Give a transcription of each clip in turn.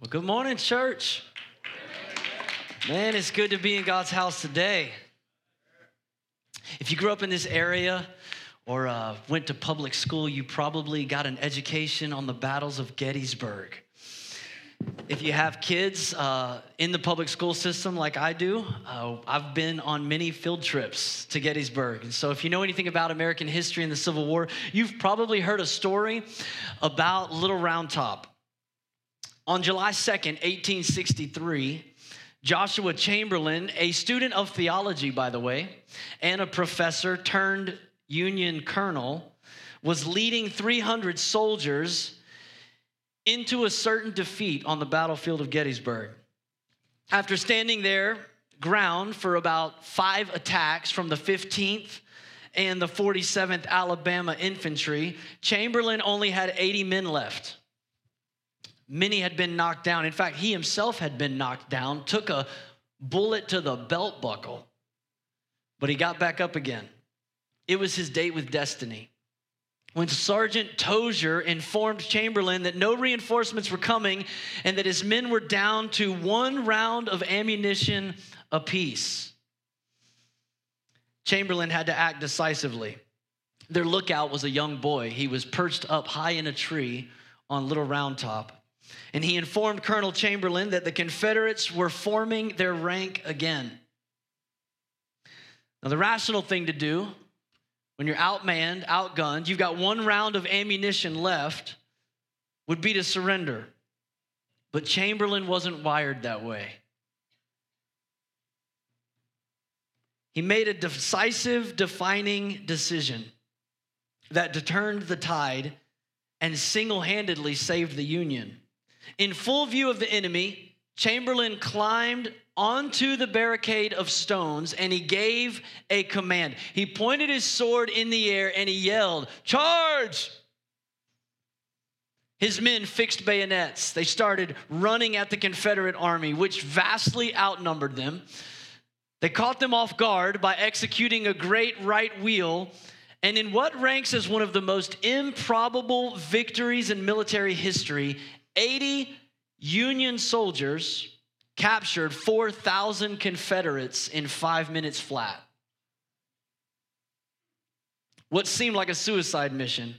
Well, good morning, church. Man, it's good to be in God's house today. If you grew up in this area or uh, went to public school, you probably got an education on the battles of Gettysburg. If you have kids uh, in the public school system like I do, uh, I've been on many field trips to Gettysburg. And so, if you know anything about American history and the Civil War, you've probably heard a story about Little Round Top. On July 2nd, 1863, Joshua Chamberlain, a student of theology, by the way, and a professor turned Union colonel, was leading 300 soldiers into a certain defeat on the battlefield of Gettysburg. After standing there ground for about five attacks from the 15th and the 47th Alabama Infantry, Chamberlain only had 80 men left. Many had been knocked down. In fact, he himself had been knocked down, took a bullet to the belt buckle, but he got back up again. It was his date with destiny. When Sergeant Tozier informed Chamberlain that no reinforcements were coming and that his men were down to one round of ammunition apiece, Chamberlain had to act decisively. Their lookout was a young boy. He was perched up high in a tree on Little Round Top and he informed Colonel Chamberlain that the Confederates were forming their rank again. Now, the rational thing to do when you're outmanned, outgunned, you've got one round of ammunition left, would be to surrender. But Chamberlain wasn't wired that way. He made a decisive, defining decision that turned the tide and single handedly saved the Union. In full view of the enemy, Chamberlain climbed onto the barricade of stones and he gave a command. He pointed his sword in the air and he yelled, Charge! His men fixed bayonets. They started running at the Confederate army, which vastly outnumbered them. They caught them off guard by executing a great right wheel. And in what ranks as one of the most improbable victories in military history, 80 Union soldiers captured 4,000 Confederates in five minutes flat. What seemed like a suicide mission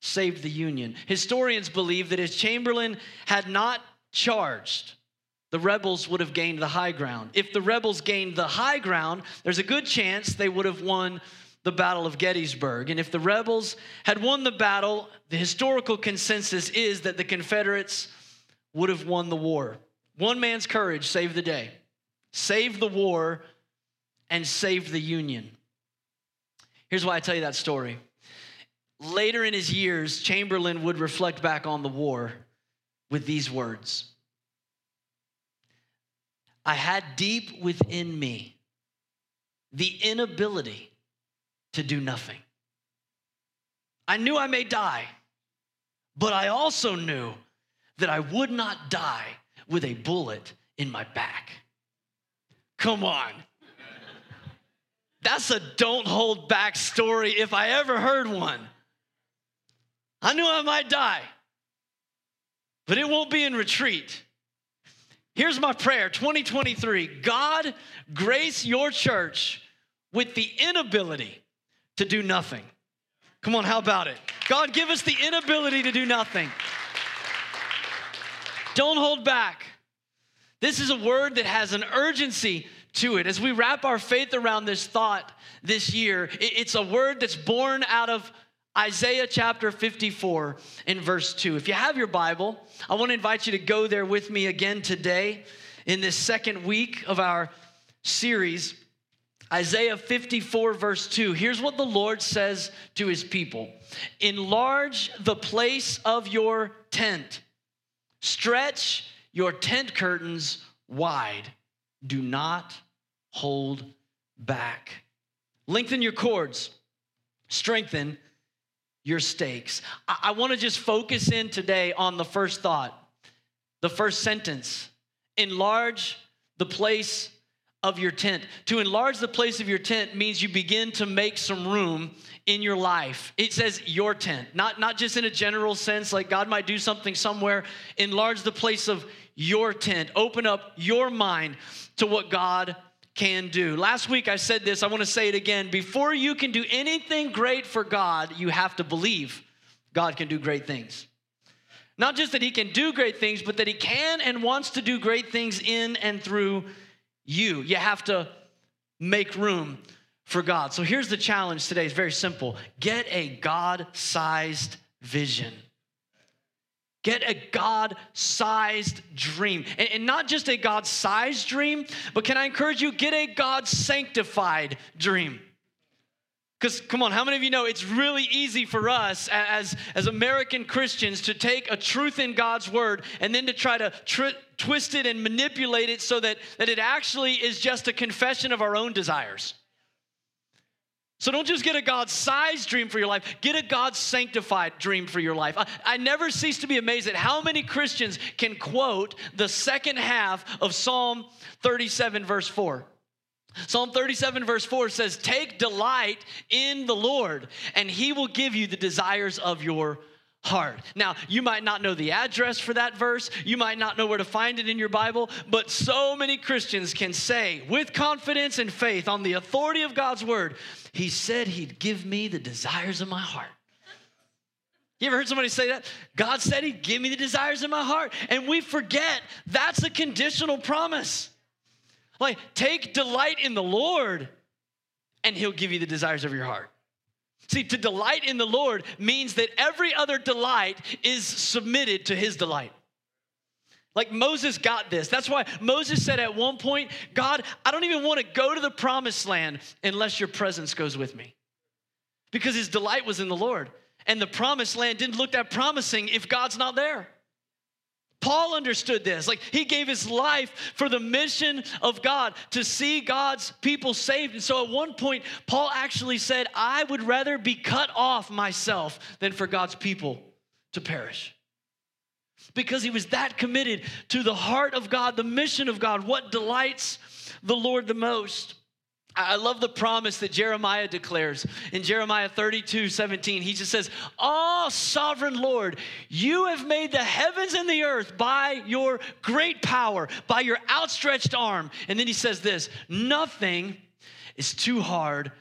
saved the Union. Historians believe that if Chamberlain had not charged, the rebels would have gained the high ground. If the rebels gained the high ground, there's a good chance they would have won the Battle of Gettysburg. And if the rebels had won the battle, the historical consensus is that the Confederates would have won the war. One man's courage saved the day, saved the war, and saved the Union. Here's why I tell you that story. Later in his years, Chamberlain would reflect back on the war with these words I had deep within me the inability to do nothing. I knew I may die, but I also knew that I would not die with a bullet in my back. Come on. That's a don't hold back story if I ever heard one. I knew I might die, but it won't be in retreat. Here's my prayer 2023 God, grace your church with the inability to do nothing. Come on, how about it? God, give us the inability to do nothing. Don't hold back. This is a word that has an urgency to it. As we wrap our faith around this thought this year, it's a word that's born out of Isaiah chapter 54 in verse 2. If you have your Bible, I want to invite you to go there with me again today in this second week of our series. Isaiah 54, verse 2. Here's what the Lord says to his people Enlarge the place of your tent Stretch your tent curtains wide. Do not hold back. Lengthen your cords. Strengthen your stakes. I, I want to just focus in today on the first thought, the first sentence. Enlarge the place of your tent. To enlarge the place of your tent means you begin to make some room in your life. It says your tent, not, not just in a general sense, like God might do something somewhere. Enlarge the place of your tent. Open up your mind to what God can do. Last week I said this, I want to say it again. Before you can do anything great for God, you have to believe God can do great things. Not just that He can do great things, but that He can and wants to do great things in and through you. You have to make room for God. So here's the challenge today it's very simple get a God sized vision. Get a God sized dream. And, not just a God sized dream, but can I encourage you, get a God sanctified dream. Because, come on, how many of you know it's really easy for us as, as American Christians to take a truth in God's word and then to try to twist it and manipulated so that, that it actually is just a confession of our own desires? So don't just get a God sized dream for your life, get a God sanctified dream for your life. I, I, never cease to be amazed at how many Christians can quote the second half of Psalm 37, verse 4. Psalm 37, verse 4 says, Take delight in the Lord, and he will give you the desires of your heart. Now, you might not know the address for that verse, you might not know where to find it in your Bible, but so many Christians can say with confidence and faith on the authority of God's word, He said He'd give me the desires of my heart. You ever heard somebody say that? God said He'd give me the desires of my heart. And we forget that's a conditional promise. Like, take delight in the Lord, and He'll give you the desires of your heart. See, to delight in the Lord means that every other delight is submitted to His delight. Like Moses got this. That's why Moses said at one point, God, I don't even want to go to the promised land unless your presence goes with me. Because his delight was in the Lord. And the promised land didn't look that promising if God's not there. Paul understood this. Like he gave his life for the mission of God to see God's people saved. And so at one point, Paul actually said, I would rather be cut off myself than for God's people to perish. Because he was that committed to the heart of God, the mission of God, what delights the Lord the most. I love the promise that Jeremiah declares in Jeremiah 32 17. He just says, Oh, sovereign Lord, you have made the heavens and the earth by your great power, by your outstretched arm. And then he says this nothing is too hard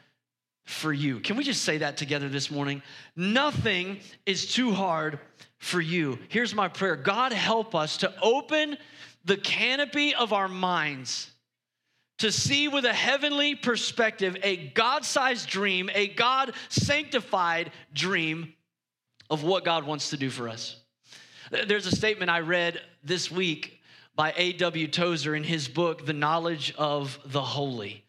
for you. Can we just say that together this morning? Nothing is too hard for you. Here's my prayer God, help us to open the canopy of our minds to see with a heavenly perspective a God sized dream, a God sanctified dream of what God wants to do for us. There's a statement I read this week by A.W. Tozer in his book, The Knowledge of the Holy.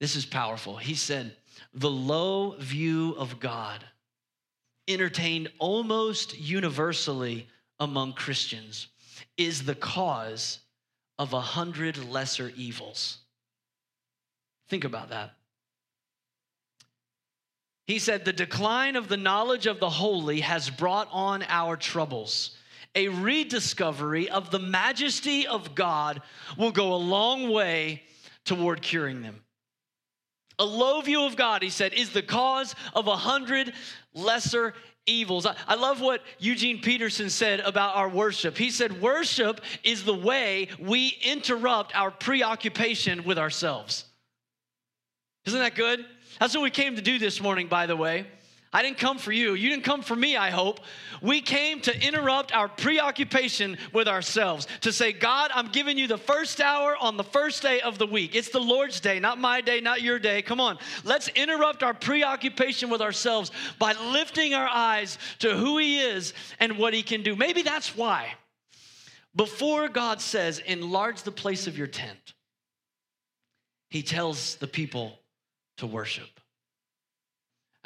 This is powerful. He said, The low view of God, entertained almost universally among Christians, is the cause of a hundred lesser evils. Think about that. He said, The decline of the knowledge of the holy has brought on our troubles. A rediscovery of the majesty of God will go a long way toward curing them. A low view of God, he said, is the cause of a hundred lesser evils. I, love what Eugene Peterson said about our worship. He said, Worship is the way we interrupt our preoccupation with ourselves. Isn't that good? That's what we came to do this morning, by the way. I didn't come for you. You didn't come for me, I hope. We came to interrupt our preoccupation with ourselves, to say, God, I'm giving you the first hour on the first day of the week. It's the Lord's day, not my day, not your day. Come on. Let's interrupt our preoccupation with ourselves by lifting our eyes to who He is and what He can do. Maybe that's why. Before God says, enlarge the place of your tent, He tells the people to worship.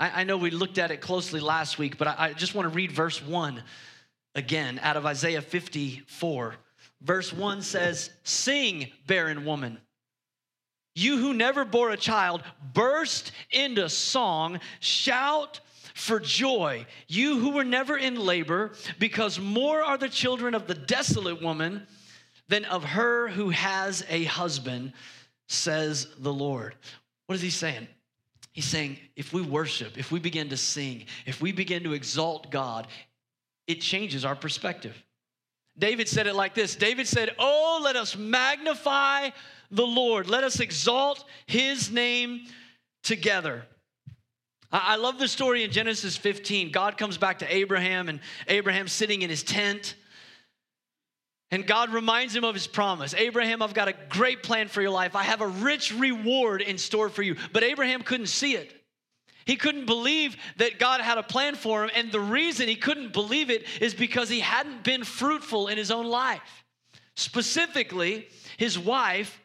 I, I know we looked at it closely last week, but I, I just want to read verse 1 again out of Isaiah 54. Verse 1 says, Sing, barren woman. You who never bore a child, burst into song, shout for joy. You who were never in labor, because more are the children of the desolate woman than of her who has a husband, says the Lord. What is he saying? He's saying, if we worship, if we begin to sing, if we begin to exalt God, it changes our perspective. David said it like this David said, Oh, let us magnify the Lord, let us exalt his name together. I love the story in Genesis 15. God comes back to Abraham, and Abraham's sitting in his tent. And God reminds him of his promise Abraham, I've got a great plan for your life. I have a rich reward in store for you. But Abraham couldn't see it. He couldn't believe that God had a plan for him. And the reason he couldn't believe it is because he hadn't been fruitful in his own life. Specifically, his wife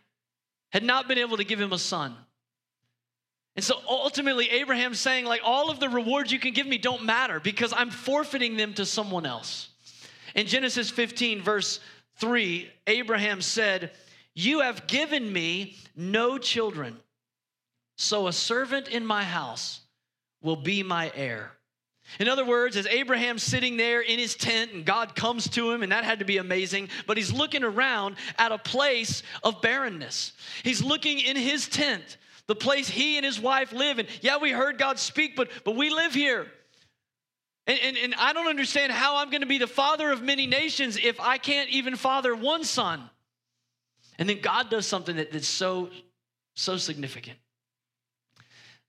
had not been able to give him a son. And so ultimately, Abraham's saying, like, all of the rewards you can give me don't matter because I'm forfeiting them to someone else. In Genesis 15, verse 3, Abraham said, You have given me no children, so a servant in my house will be my heir. In other words, as Abraham's sitting there in his tent and God comes to him, and that had to be amazing, but he's looking around at a place of barrenness. He's looking in his tent, the place he and his wife live. And yeah, we heard God speak, but, but we live here. And, and, and I don't understand how I'm going to be the father of many nations if I can't even father one son. And then God does something that, that's so, so significant.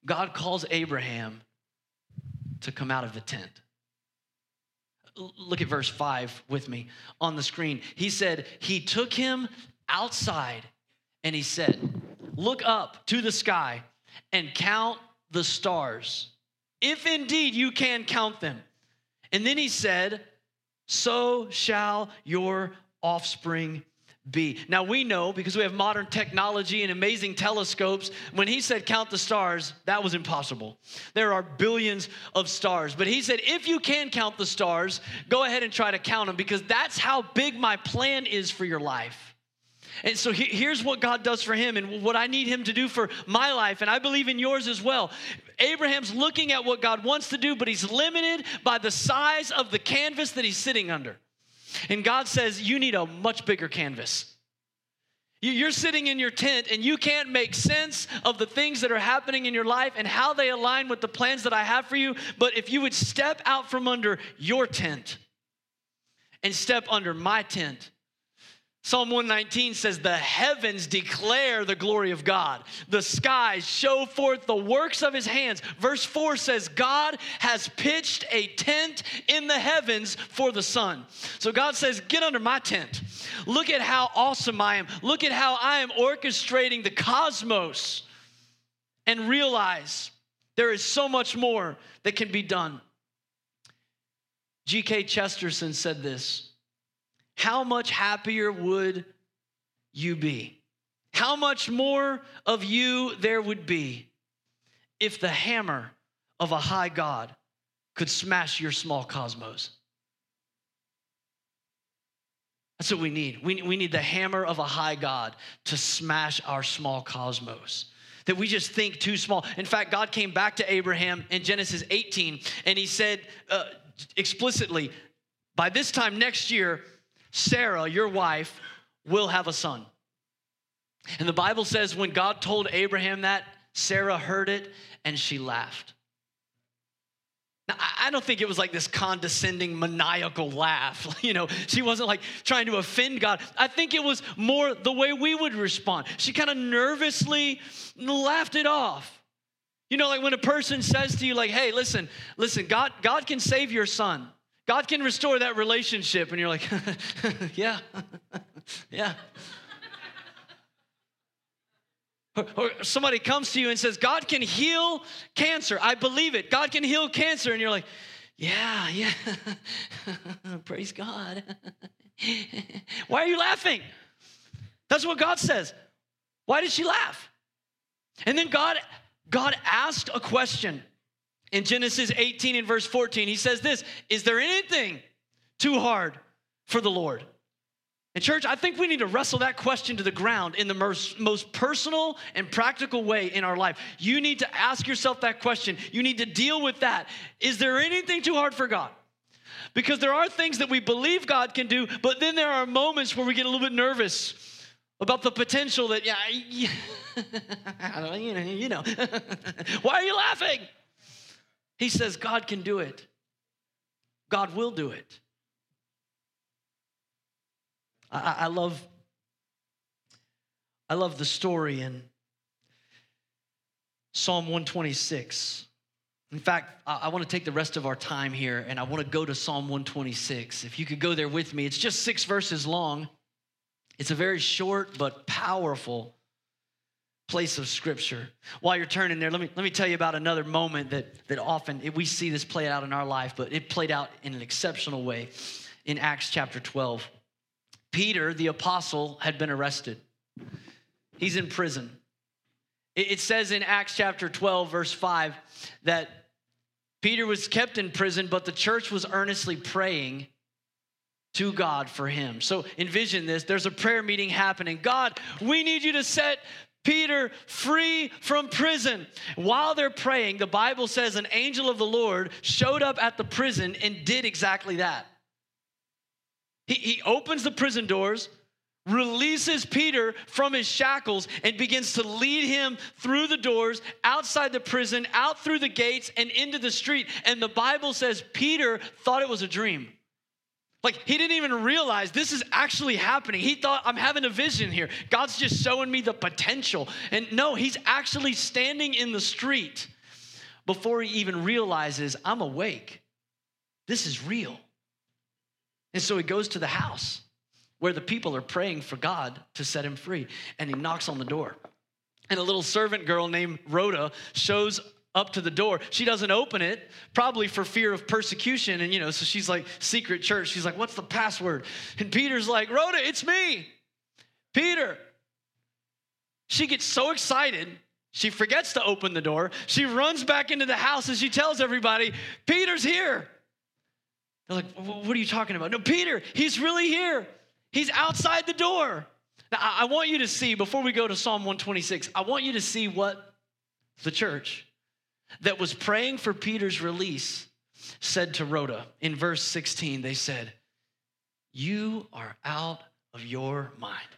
God calls Abraham to come out of the tent. Look at verse 5 with me on the screen. He said, He took him outside and he said, Look up to the sky and count the stars, if indeed you can count them. And then he said, So shall your offspring be. Now we know because we have modern technology and amazing telescopes, when he said count the stars, that was impossible. There are billions of stars. But he said, if you can count the stars, go ahead and try to count them because that's how big my plan is for your life. And so here's what God does for him and what I need him to do for my life, and I believe in yours as well. Abraham's looking at what God wants to do, but he's limited by the size of the canvas that he's sitting under. And God says, You need a much bigger canvas. You're sitting in your tent and you can't make sense of the things that are happening in your life and how they align with the plans that I have for you. But if you would step out from under your tent and step under my tent, Psalm 119 says, The heavens declare the glory of God. The skies show forth the works of his hands. Verse 4 says, God has pitched a tent in the heavens for the sun. So God says, Get under my tent. Look at how awesome I am. Look at how I am orchestrating the cosmos. And realize there is so much more that can be done. G.K. Chesterton said this how much happier would you be? How much more of you there would be if the hammer of a high God could smash your small cosmos? That's what we need. We, we need the hammer of a high God to smash our small cosmos. That we just think too small. In fact, God came back to Abraham in Genesis 18 and he said uh, explicitly, by this time next year, Sarah, your wife, will have a son. And the Bible says when God told Abraham that, Sarah heard it and she laughed. Now, I don't think it was like this condescending, maniacal laugh. You know, she wasn't like trying to offend God. I think it was more the way we would respond. She kind of nervously laughed it off. You know, like when a person says to you, like, hey, listen, listen, God, God can save your son. God can restore that relationship. And you're like, yeah, yeah. Or, somebody comes to you and says, God can heal cancer. I believe it. God can heal cancer. And you're like, yeah, yeah. Praise God. Why are you laughing? That's what God says. Why did she laugh? And then God, God asked a question. In Genesis 18 and verse 14, he says this Is there anything too hard for the Lord? And, church, I think we need to wrestle that question to the ground in the most, personal and practical way in our life. You need to ask yourself that question. You need to deal with that. Is there anything too hard for God? Because there are things that we believe God can do, but then there are moments where we get a little bit nervous about the potential that, yeah, yeah I don't, you know, you know. why are you laughing? He says God can do it. God will do it. I, I love I love the story in Psalm 126. In fact, I, I want to take the rest of our time here and I want to go to Psalm 126. If you could go there with me, it's just six verses long. It's a very short but powerful place of scripture. While you're turning there, let me, let me tell you about another moment that, that often we see this play out in our life, but it played out in an exceptional way in Acts chapter 12. Peter, the apostle, had been arrested. He's in prison. It says in Acts chapter 12, verse 5, that Peter was kept in prison, but the church was earnestly praying to God for him. So envision this there's a prayer meeting happening. God, we need you to set Peter free from prison. While they're praying, the Bible says an angel of the Lord showed up at the prison and did exactly that. He, he opens the prison doors, releases Peter from his shackles, and begins to lead him through the doors, outside the prison, out through the gates, and into the street. And the Bible says Peter thought it was a dream. Like he didn't even realize this is actually happening. He thought, I'm having a vision here. God's just showing me the potential. And no, he's actually standing in the street before he even realizes, I'm awake. This is real. And so he goes to the house where the people are praying for God to set him free. And he knocks on the door. And a little servant girl named Rhoda shows up to the door. She doesn't open it, probably for fear of persecution. And, you know, so she's like, secret church. She's like, what's the password? And Peter's like, Rhoda, it's me, Peter. She gets so excited, she forgets to open the door. She runs back into the house and she tells everybody, Peter's here. They're like, what are you talking about? No, Peter, he's really here. He's outside the door. Now, I want you to see, before we go to Psalm 126, I want you to see what the church that was praying for Peter's release said to Rhoda in verse 16, they said, You are out of your mind.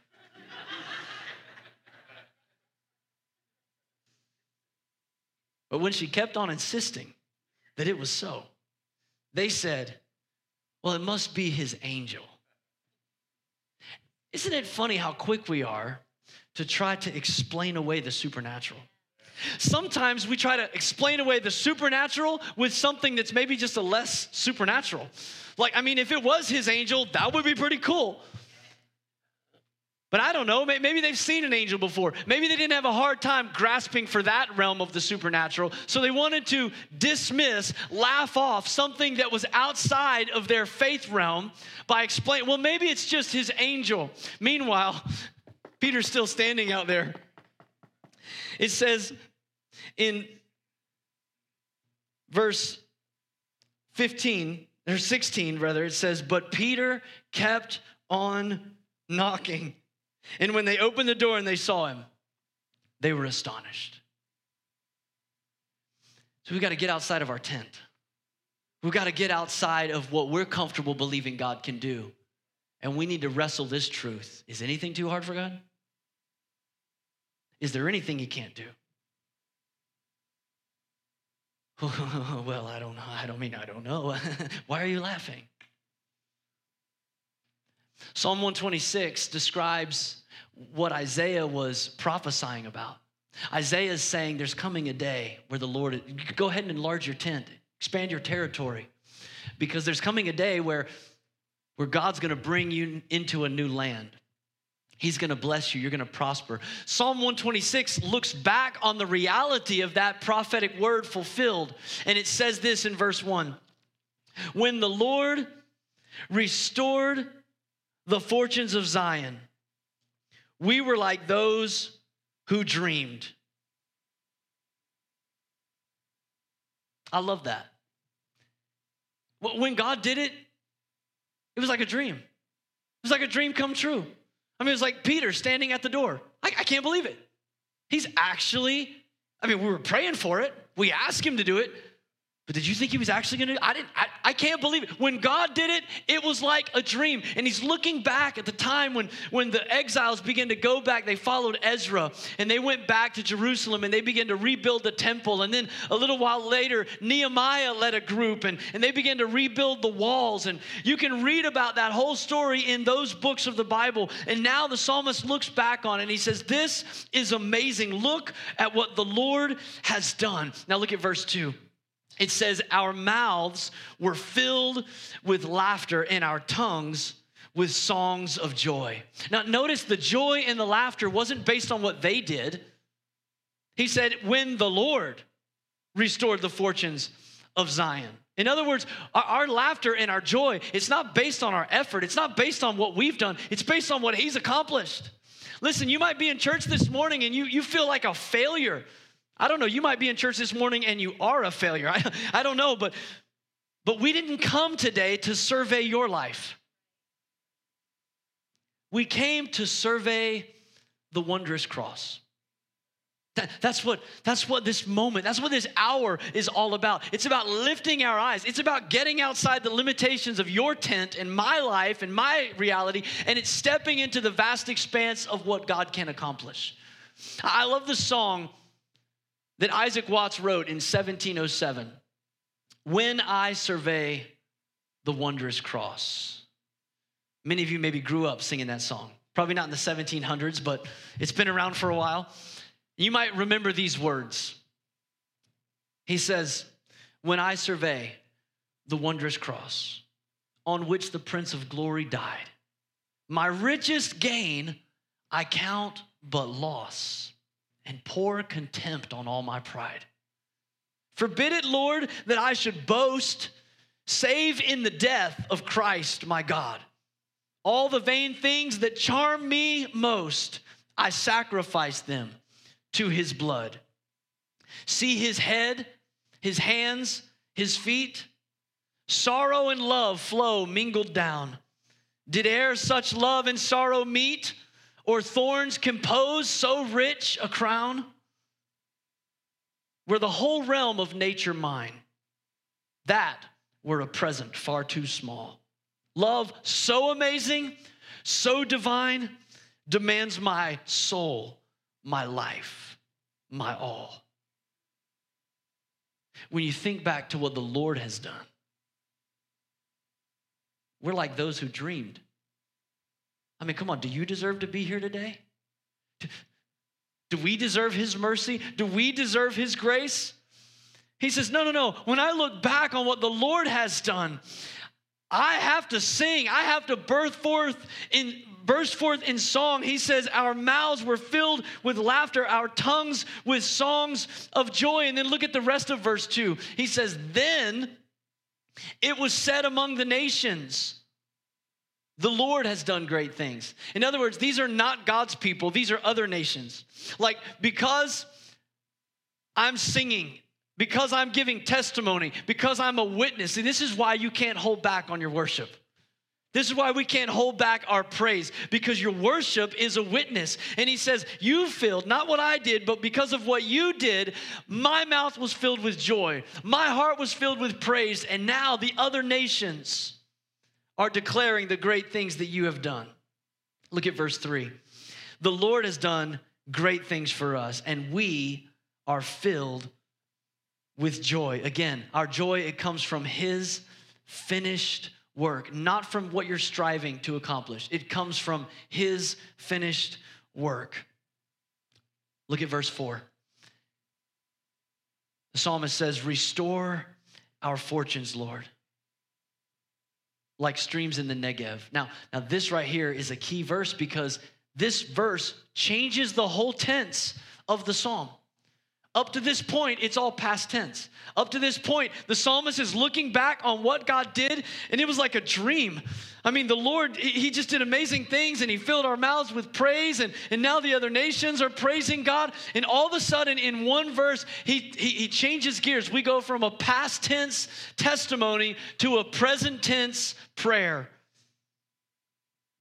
but when she kept on insisting that it was so, they said, Well, it must be his angel. Isn't it funny how quick we are to try to explain away the supernatural? Sometimes we try to explain away the supernatural with something that's maybe just a less supernatural. Like, I mean, if it was his angel, that would be pretty cool. But I don't know, maybe they've seen an angel before. Maybe they didn't have a hard time grasping for that realm of the supernatural. So they wanted to dismiss, laugh off something that was outside of their faith realm by explaining, well, maybe it's just his angel. Meanwhile, Peter's still standing out there. It says, in verse 15 or 16 rather it says but peter kept on knocking. And when they opened the door and they saw him they were astonished. So we've got to get outside of our tent. We've got to get outside of what we're comfortable believing god can do. And we need to wrestle this truth. Is anything too hard for god? Is there anything he can't do well, I don't know. I don't mean I don't know. Why are you laughing? Psalm 126 describes what Isaiah was prophesying about. Isaiah is saying there's coming a day where the Lord, go ahead and enlarge your tent, expand your territory, because there's coming a day where, where God's gonna bring you into a new land. He's gonna bless you, you're gonna prosper. Psalm 126 looks back on the reality of that prophetic word fulfilled, and it says this in verse 1 When the Lord restored the fortunes of Zion, we were like those who dreamed. I love that. When God did it, it was like a dream. It was like a dream come true. I mean, it was like Peter standing at the door. I, I can't believe it. He's actually, I mean, we were praying for it. We asked him to do it. But did you think he was actually gonna? I didn't, I, I can't believe it. When God did it, it was like a dream. And he's looking back at the time when, when the exiles began to go back. They followed Ezra and they went back to Jerusalem and they began to rebuild the temple. And then a little while later, Nehemiah led a group and, and they began to rebuild the walls. And you can read about that whole story in those books of the Bible. And now the psalmist looks back on it and he says, This is amazing. Look at what the Lord has done. Now look at verse 2 it says, Our mouths were filled with laughter and our tongues with songs of joy. Now, notice the joy and the laughter wasn't based on what they did. He said, When the Lord restored the fortunes of Zion. In other words, our, our, laughter and our joy, it's not based on our effort. It's not based on what we've done. It's based on what He's accomplished. Listen, you might be in church this morning and you, you feel like a failure I don't know, you might be in church this morning and you are a failure. I, I don't know, but, but we didn't come today to survey your life. We came to survey the wondrous cross. That, that's, what, that's what this moment, that's what this hour is all about. It's about lifting our eyes. It's about getting outside the limitations of your tent and my life and my reality, and it's stepping into the vast expanse of what God can accomplish. I love the song that Isaac Watts wrote in 1707 When I survey the wondrous cross. Many of you maybe grew up singing that song. Probably not in the 1700s, but it's been around for a while. You might remember these words. He says, When I survey the wondrous cross on which the Prince of Glory died, my richest gain I count but loss and pour contempt on all my pride. Forbid it, Lord, that I should boast, save in the death of Christ my God. All the vain things that charm me most, I sacrifice them to his blood. See his head, his hands, his feet. Sorrow and love flow mingled down. Did e'er such love and sorrow meet? Or thorns compose so rich a crown? Were the whole realm of nature mine, that were a present far too small. Love so amazing, so divine, demands my soul, my life, my all. When you think back to what the Lord has done, we're like those who dreamed. I mean, come on, do you deserve to be here today? Do we deserve His mercy? Do we deserve His grace? He says, No, no, no. When I look back on what the Lord has done, I have to sing. I have to birth forth in burst forth in song. He says, Our mouths were filled with laughter, our tongues with songs of joy. And then look at the rest of verse 2. He says, Then it was said among the nations, the Lord has done great things. In other words, these are not God's people, these are other nations. Like, because I'm singing, because I'm giving testimony, because I'm a witness, and this is why you can't hold back on your worship. This is why we can't hold back our praise because your worship is a witness. And he says, You filled, not what I did, but because of what you did, my mouth was filled with joy. My heart was filled with praise. And now the other nations, are declaring the great things that you have done. Look at verse 3. The Lord has done great things for us, and we are filled with joy. Again, our joy, it comes from His finished work, not from what you're striving to accomplish. It comes from His finished work. Look at verse 4. The psalmist says, Restore our fortunes, Lord like streams in the Negev. Now, now this right here is a key verse because this verse changes the whole tense of the psalm. Up to this point, it's all past tense. Up to this point, the psalmist is looking back on what God did, and it was like a dream. I mean, the Lord, He just did amazing things, and He filled our mouths with praise, and, and now the other nations are praising God. And all of a sudden, in one verse, he, he, he changes gears. We go from a past tense testimony to a present tense prayer.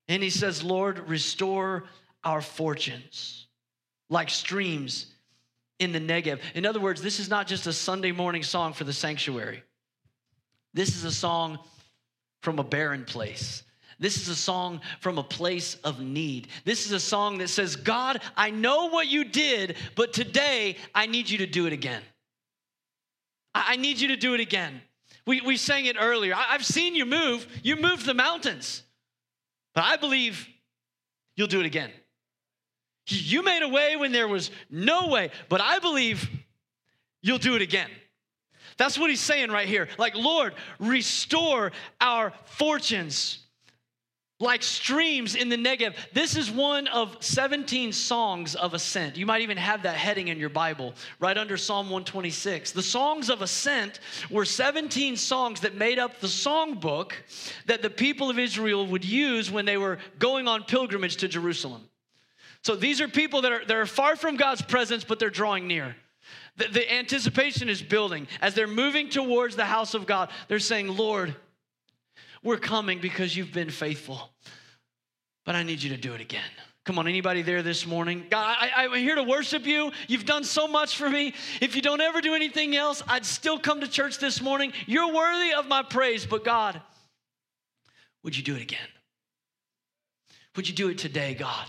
And He says, Lord, restore our fortunes like streams in the Negev. In other words, this is not just a Sunday morning song for the sanctuary. This is a song from a barren place. This is a song from a place of need. This is a song that says, God, I know what you did, but today I need you to do it again. I need you to do it again. We, we sang it earlier. I've seen you move. You moved the mountains, but I believe you'll do it again. You made a way when there was no way, but I believe you'll do it again. That's what he's saying right here. Like, Lord, restore our fortunes like streams in the Negev. This is one of 17 songs of ascent. You might even have that heading in your Bible, right under Psalm 126. The songs of ascent were 17 songs that made up the songbook that the people of Israel would use when they were going on pilgrimage to Jerusalem. So these are people that are, that are far from God's presence, but they're drawing near. The, the anticipation is building. As they're moving towards the house of God, they're saying, Lord, we're coming because you've been faithful, but I need you to do it again. Come on, anybody there this morning? God, I, am here to worship you. You've done so much for me. If you don't ever do anything else, I'd still come to church this morning. You're worthy of my praise, but God, would you do it again? Would you do it today, God?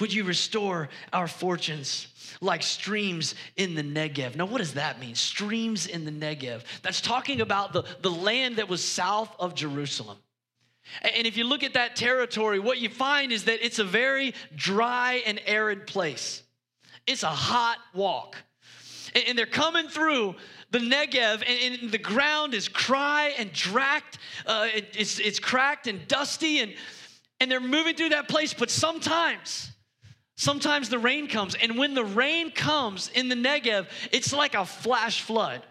Would you restore our fortunes like streams in the Negev? Now, what does that mean? Streams in the Negev. That's talking about the, the land that was south of Jerusalem. And if you look at that territory, what you find is that it's a very dry and arid place. It's a hot walk. And they're coming through the Negev, and, the ground is dry and dracked. Uh, it's, it's cracked and dusty, and, and they're moving through that place. But sometimes, Sometimes the rain comes, and when the rain comes in the Negev, it's like a flash flood.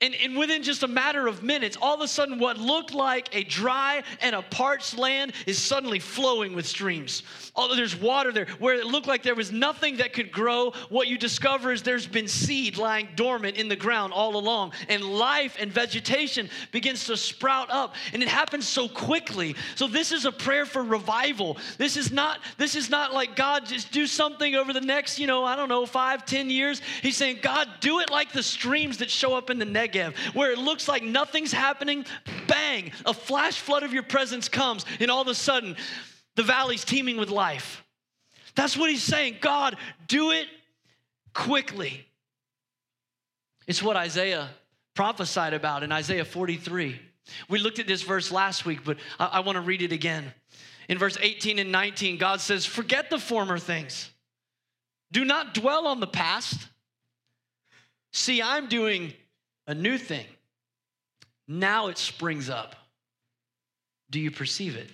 And, and within just a matter of minutes, all of a sudden, what looked like a dry and a parched land is suddenly flowing with streams. Although there's water there, where it looked like there was nothing that could grow, what you discover is there's been seed lying dormant in the ground all along. And life and vegetation begins to sprout up. And it happens so quickly. So this is a prayer for revival. This is not, this is not like God just do something over the next, you know, I don't know, five, ten years. He's saying, God, do it like the streams that show up in the next Negev, where it looks like nothing's happening, bang, a flash flood of your presence comes, and all of a sudden, the valley's teeming with life. That's what he's saying. God, do it quickly. It's what Isaiah prophesied about in Isaiah 43. We looked at this verse last week, but I, I want to read it again. In verse 18 and 19, God says, Forget the former things. Do not dwell on the past. See, I'm doing a new thing. Now it springs up. Do you perceive it?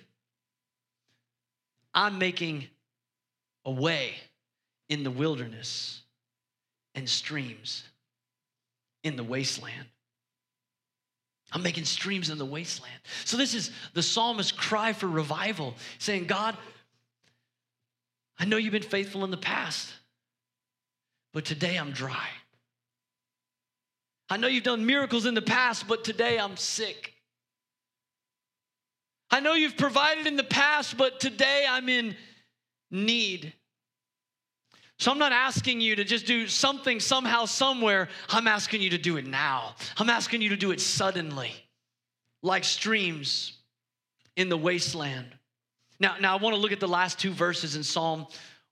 I'm making a way in the wilderness and streams in the wasteland. I'm making streams in the wasteland. So, this is the psalmist's cry for revival, saying, God, I know you've been faithful in the past, but today I'm dry. I know you've done miracles in the past, but today I'm sick. I know you've provided in the past, but today I'm in need. So I'm not asking you to just do something somehow, somewhere. I'm asking you to do it now. I'm asking you to do it suddenly, like streams in the wasteland. Now, now I want to look at the last two verses in Psalm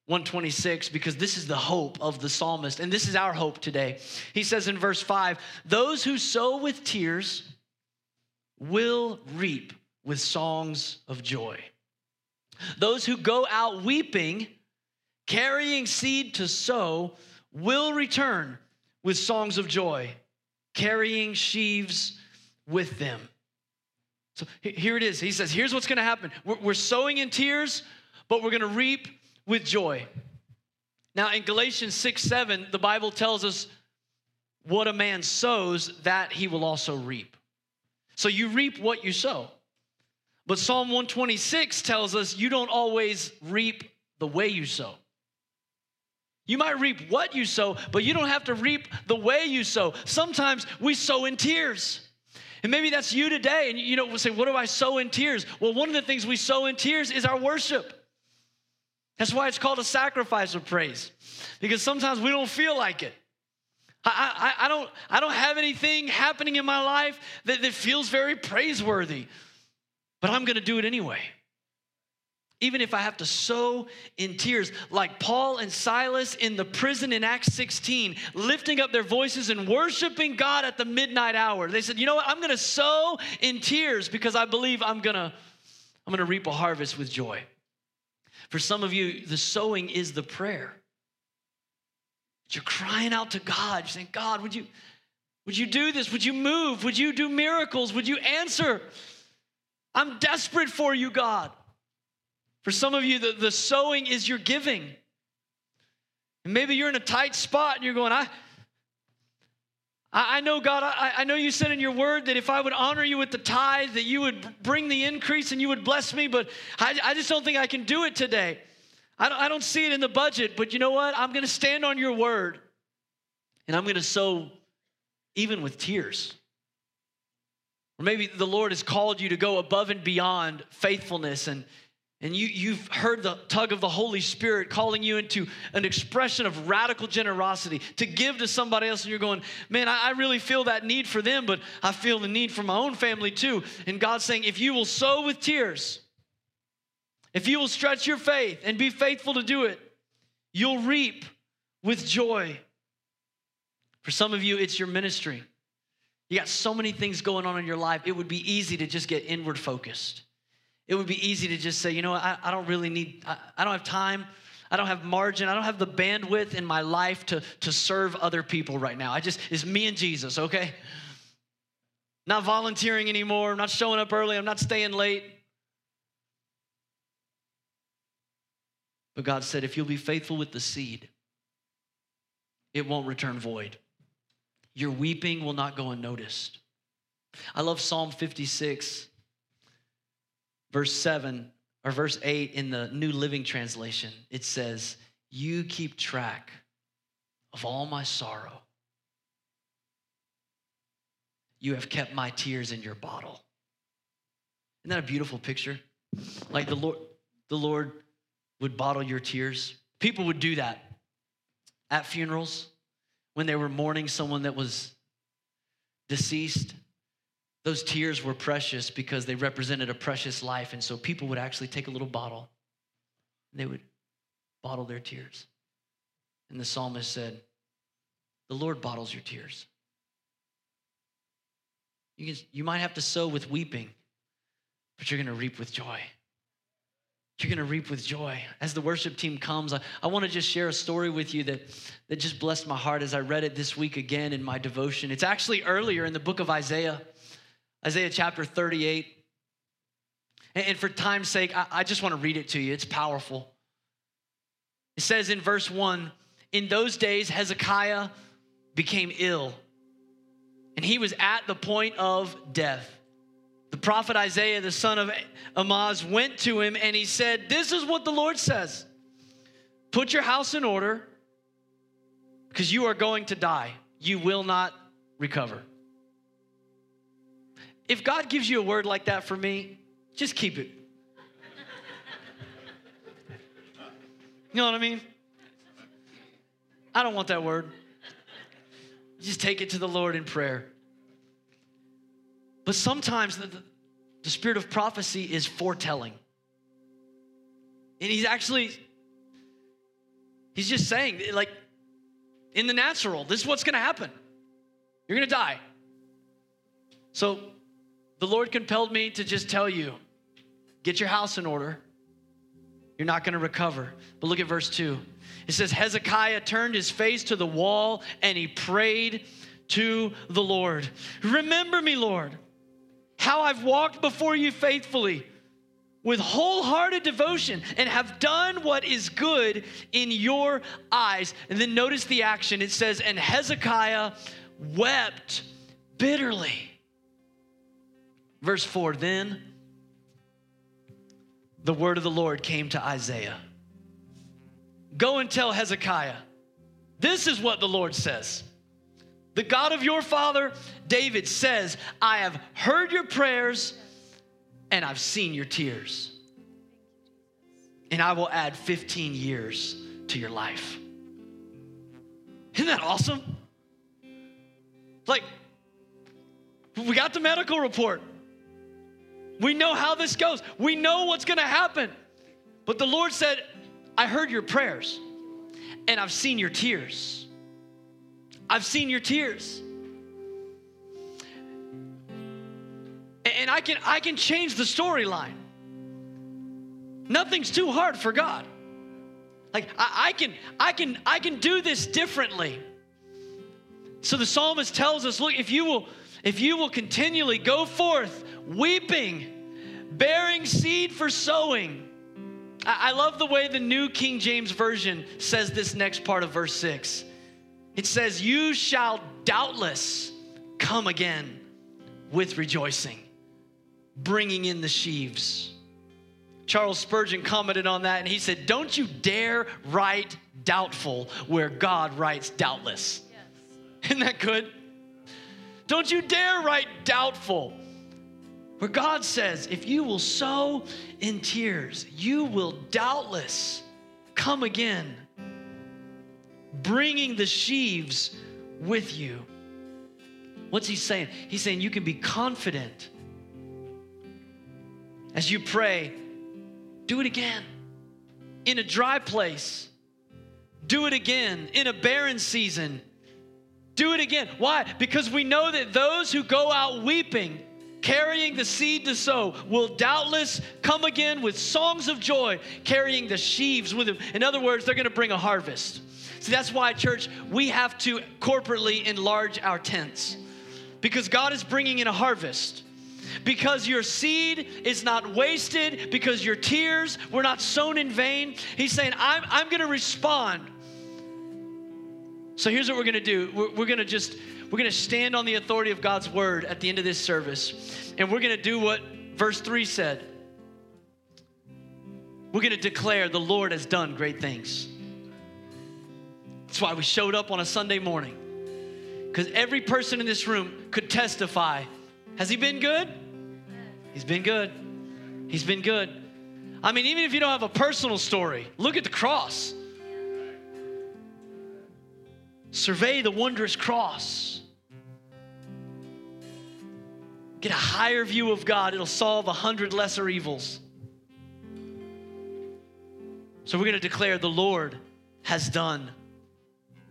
126 because this is the hope of the psalmist and this is our hope today. He says in verse 5, "Those who sow with tears will reap with songs of joy. Those who go out weeping, carrying seed to sow, will return with songs of joy, carrying sheaves with them." So here it is. He says, "Here's what's going to happen. We're sowing in tears, but we're going to reap with joy. Now, in Galatians 6 7, the Bible tells us what a man sows, that he will also reap. So you reap what you sow. But Psalm 126 tells us you don't always reap the way you sow. You might reap what you sow, but you don't have to reap the way you sow. Sometimes we sow in tears. And maybe that's you today. And you know, we'll say, What do I sow in tears? Well, one of the things we sow in tears is our worship. That's why it's called a sacrifice of praise, because sometimes we don't feel like it. I, I, I, don't, I don't have anything happening in my life that, that feels very praiseworthy, but I'm going to do it anyway. Even if I have to sow in tears, like Paul and Silas in the prison in Acts 16, lifting up their voices and worshiping God at the midnight hour. They said, You know what? I'm going to sow in tears because I believe I'm going to I'm going to reap a harvest with joy. For some of you, the sowing is the prayer. You're crying out to God. You're saying, God, would you, would you do this? Would you move? Would you do miracles? Would you answer? I'm desperate for you, God. For some of you, the, the sowing is your giving. And maybe you're in a tight spot and you're going, I, I know, God, I, I, know you said in your word that if I would honor you with the tithe, that you would bring the increase and you would bless me, but I, I just don't think I can do it today. I don't, I don't see it in the budget, but you know what? I'm going to stand on your word and I'm going to sow even with tears. Or maybe the Lord has called you to go above and beyond faithfulness and and you, you've heard the tug of the Holy Spirit calling you into an expression of radical generosity to give to somebody else, and you're going, Man, I, I really feel that need for them, but I feel the need for my own family too. And God's saying, If you will sow with tears, if you will stretch your faith and be faithful to do it, you'll reap with joy. For some of you, it's your ministry. You got so many things going on in your life, it would be easy to just get inward focused. It would be easy to just say, you know, I, I don't really need, I, I don't have time. I don't have margin. I don't have the bandwidth in my life to, to serve other people right now. I just, it's me and Jesus, okay? Not volunteering anymore. I'm not showing up early. I'm not staying late. But God said, if you'll be faithful with the seed, it won't return void. Your weeping will not go unnoticed. I love Psalm 56 verse 7 or verse 8 in the New Living Translation, it says, You keep track of all my sorrow. You have kept my tears in your bottle. Isn't that a beautiful picture? Like the Lord, the Lord would bottle your tears. People would do that at funerals when they were mourning someone that was deceased. Those tears were precious because they represented a precious life. And so people would actually take a little bottle and they would bottle their tears. And the psalmist said, The Lord bottles your tears. You, can, you might have to sow with weeping, but you're going to reap with joy. You're going to reap with joy. As the worship team comes, I, I want to just share a story with you that, that just blessed my heart as I read it this week again in my devotion. It's actually earlier in the book of Isaiah. Isaiah chapter 38. And for time's sake, I just want to read it to you. It's powerful. It says in verse 1 In those days, Hezekiah became ill, and he was at the point of death. The prophet Isaiah, the son of Amoz, went to him and he said, This is what the Lord says Put your house in order because you are going to die. You will not recover. If God gives you a word like that for me, just keep it. You know what I mean? I don't want that word. Just take it to the Lord in prayer. But sometimes the, the spirit of prophecy is foretelling. And he's actually, he's just saying, like, in the natural, this is what's gonna happen. You're gonna die. So the Lord compelled me to just tell you get your house in order. You're not going to recover. But look at verse 2. It says, Hezekiah turned his face to the wall and he prayed to the Lord. Remember me, Lord, how I've walked before you faithfully with wholehearted devotion and have done what is good in your eyes. And then notice the action. It says, And Hezekiah wept bitterly. Verse 4 Then the word of the Lord came to Isaiah Go and tell Hezekiah, this is what the Lord says. The God of your father, David, says, I have heard your prayers and I've seen your tears. And I will add 15 years to your life. Isn't that awesome? Like, we got the medical report. We know how this goes. We know what's going to happen. But the Lord said, I heard your prayers and I've seen your tears. I've seen your tears. And I can I can change the storyline. Nothing's too hard for God. Like I, I, can I can I can do this differently. So the psalmist tells us, look, if you will if you will continually go forth weeping, bearing seed for sowing. I, I love the way the New King James Version says this next part of verse 6. It says, You shall doubtless come again with rejoicing, bringing in the sheaves. Charles Spurgeon commented on that and he said, Don't you dare write doubtful where God writes doubtless. Yes. Isn't that good? Don't you dare write doubtful where God says, If you will sow in tears, you will doubtless come again, bringing the sheaves with you. What's he saying? He's saying you can be confident as you pray do it again. In a dry place, do it again. In a barren season, do it again. Why? Because we know that those who go out weeping, carrying the seed to sow, will doubtless come again with songs of joy, carrying the sheaves with them. In other words, they're going to bring a harvest. See, that's why, church, we have to corporately enlarge our tents because God is bringing in a harvest because your seed is not wasted, because your tears were not sown in vain. He's saying, I'm, I'm going to respond. So here's what we're going to do we're, we're going to just we're going to stand on the authority of God's word at the end of this service, and we're going to do what verse 3 said. We're going to declare the Lord has done great things. That's why we showed up on a Sunday morning. Because every person in this room could testify. Has he been good? He's been good. He's been good. I mean, even if you don't have a personal story, look at the cross. Survey the wondrous cross. Get a higher view of God, it'll solve a hundred lesser evils. So we're going to declare the Lord has done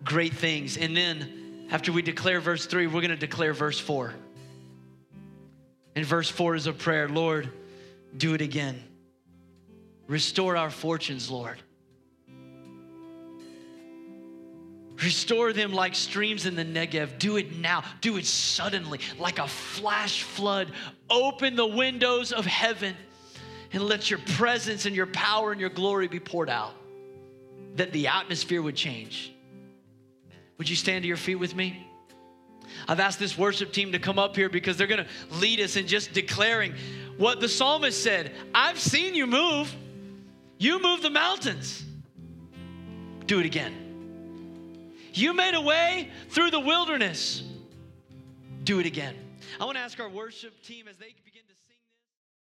great things. And then after we declare verse 3, we're going to declare verse 4. And verse 4 is a prayer Lord, do it again. Restore our fortunes, Lord. Restore them like streams in the Negev. Do it now. Do it suddenly, like a flash flood. Open the windows of heaven and let your presence and your power and your glory be poured out, that the atmosphere would change. Would you stand to your feet with me? I've asked this worship team to come up here because they're going to lead us in just declaring what the psalmist said I've seen you move. You move the mountains. Do it again. You made a way through the wilderness. Do it again. I want to ask our worship team as they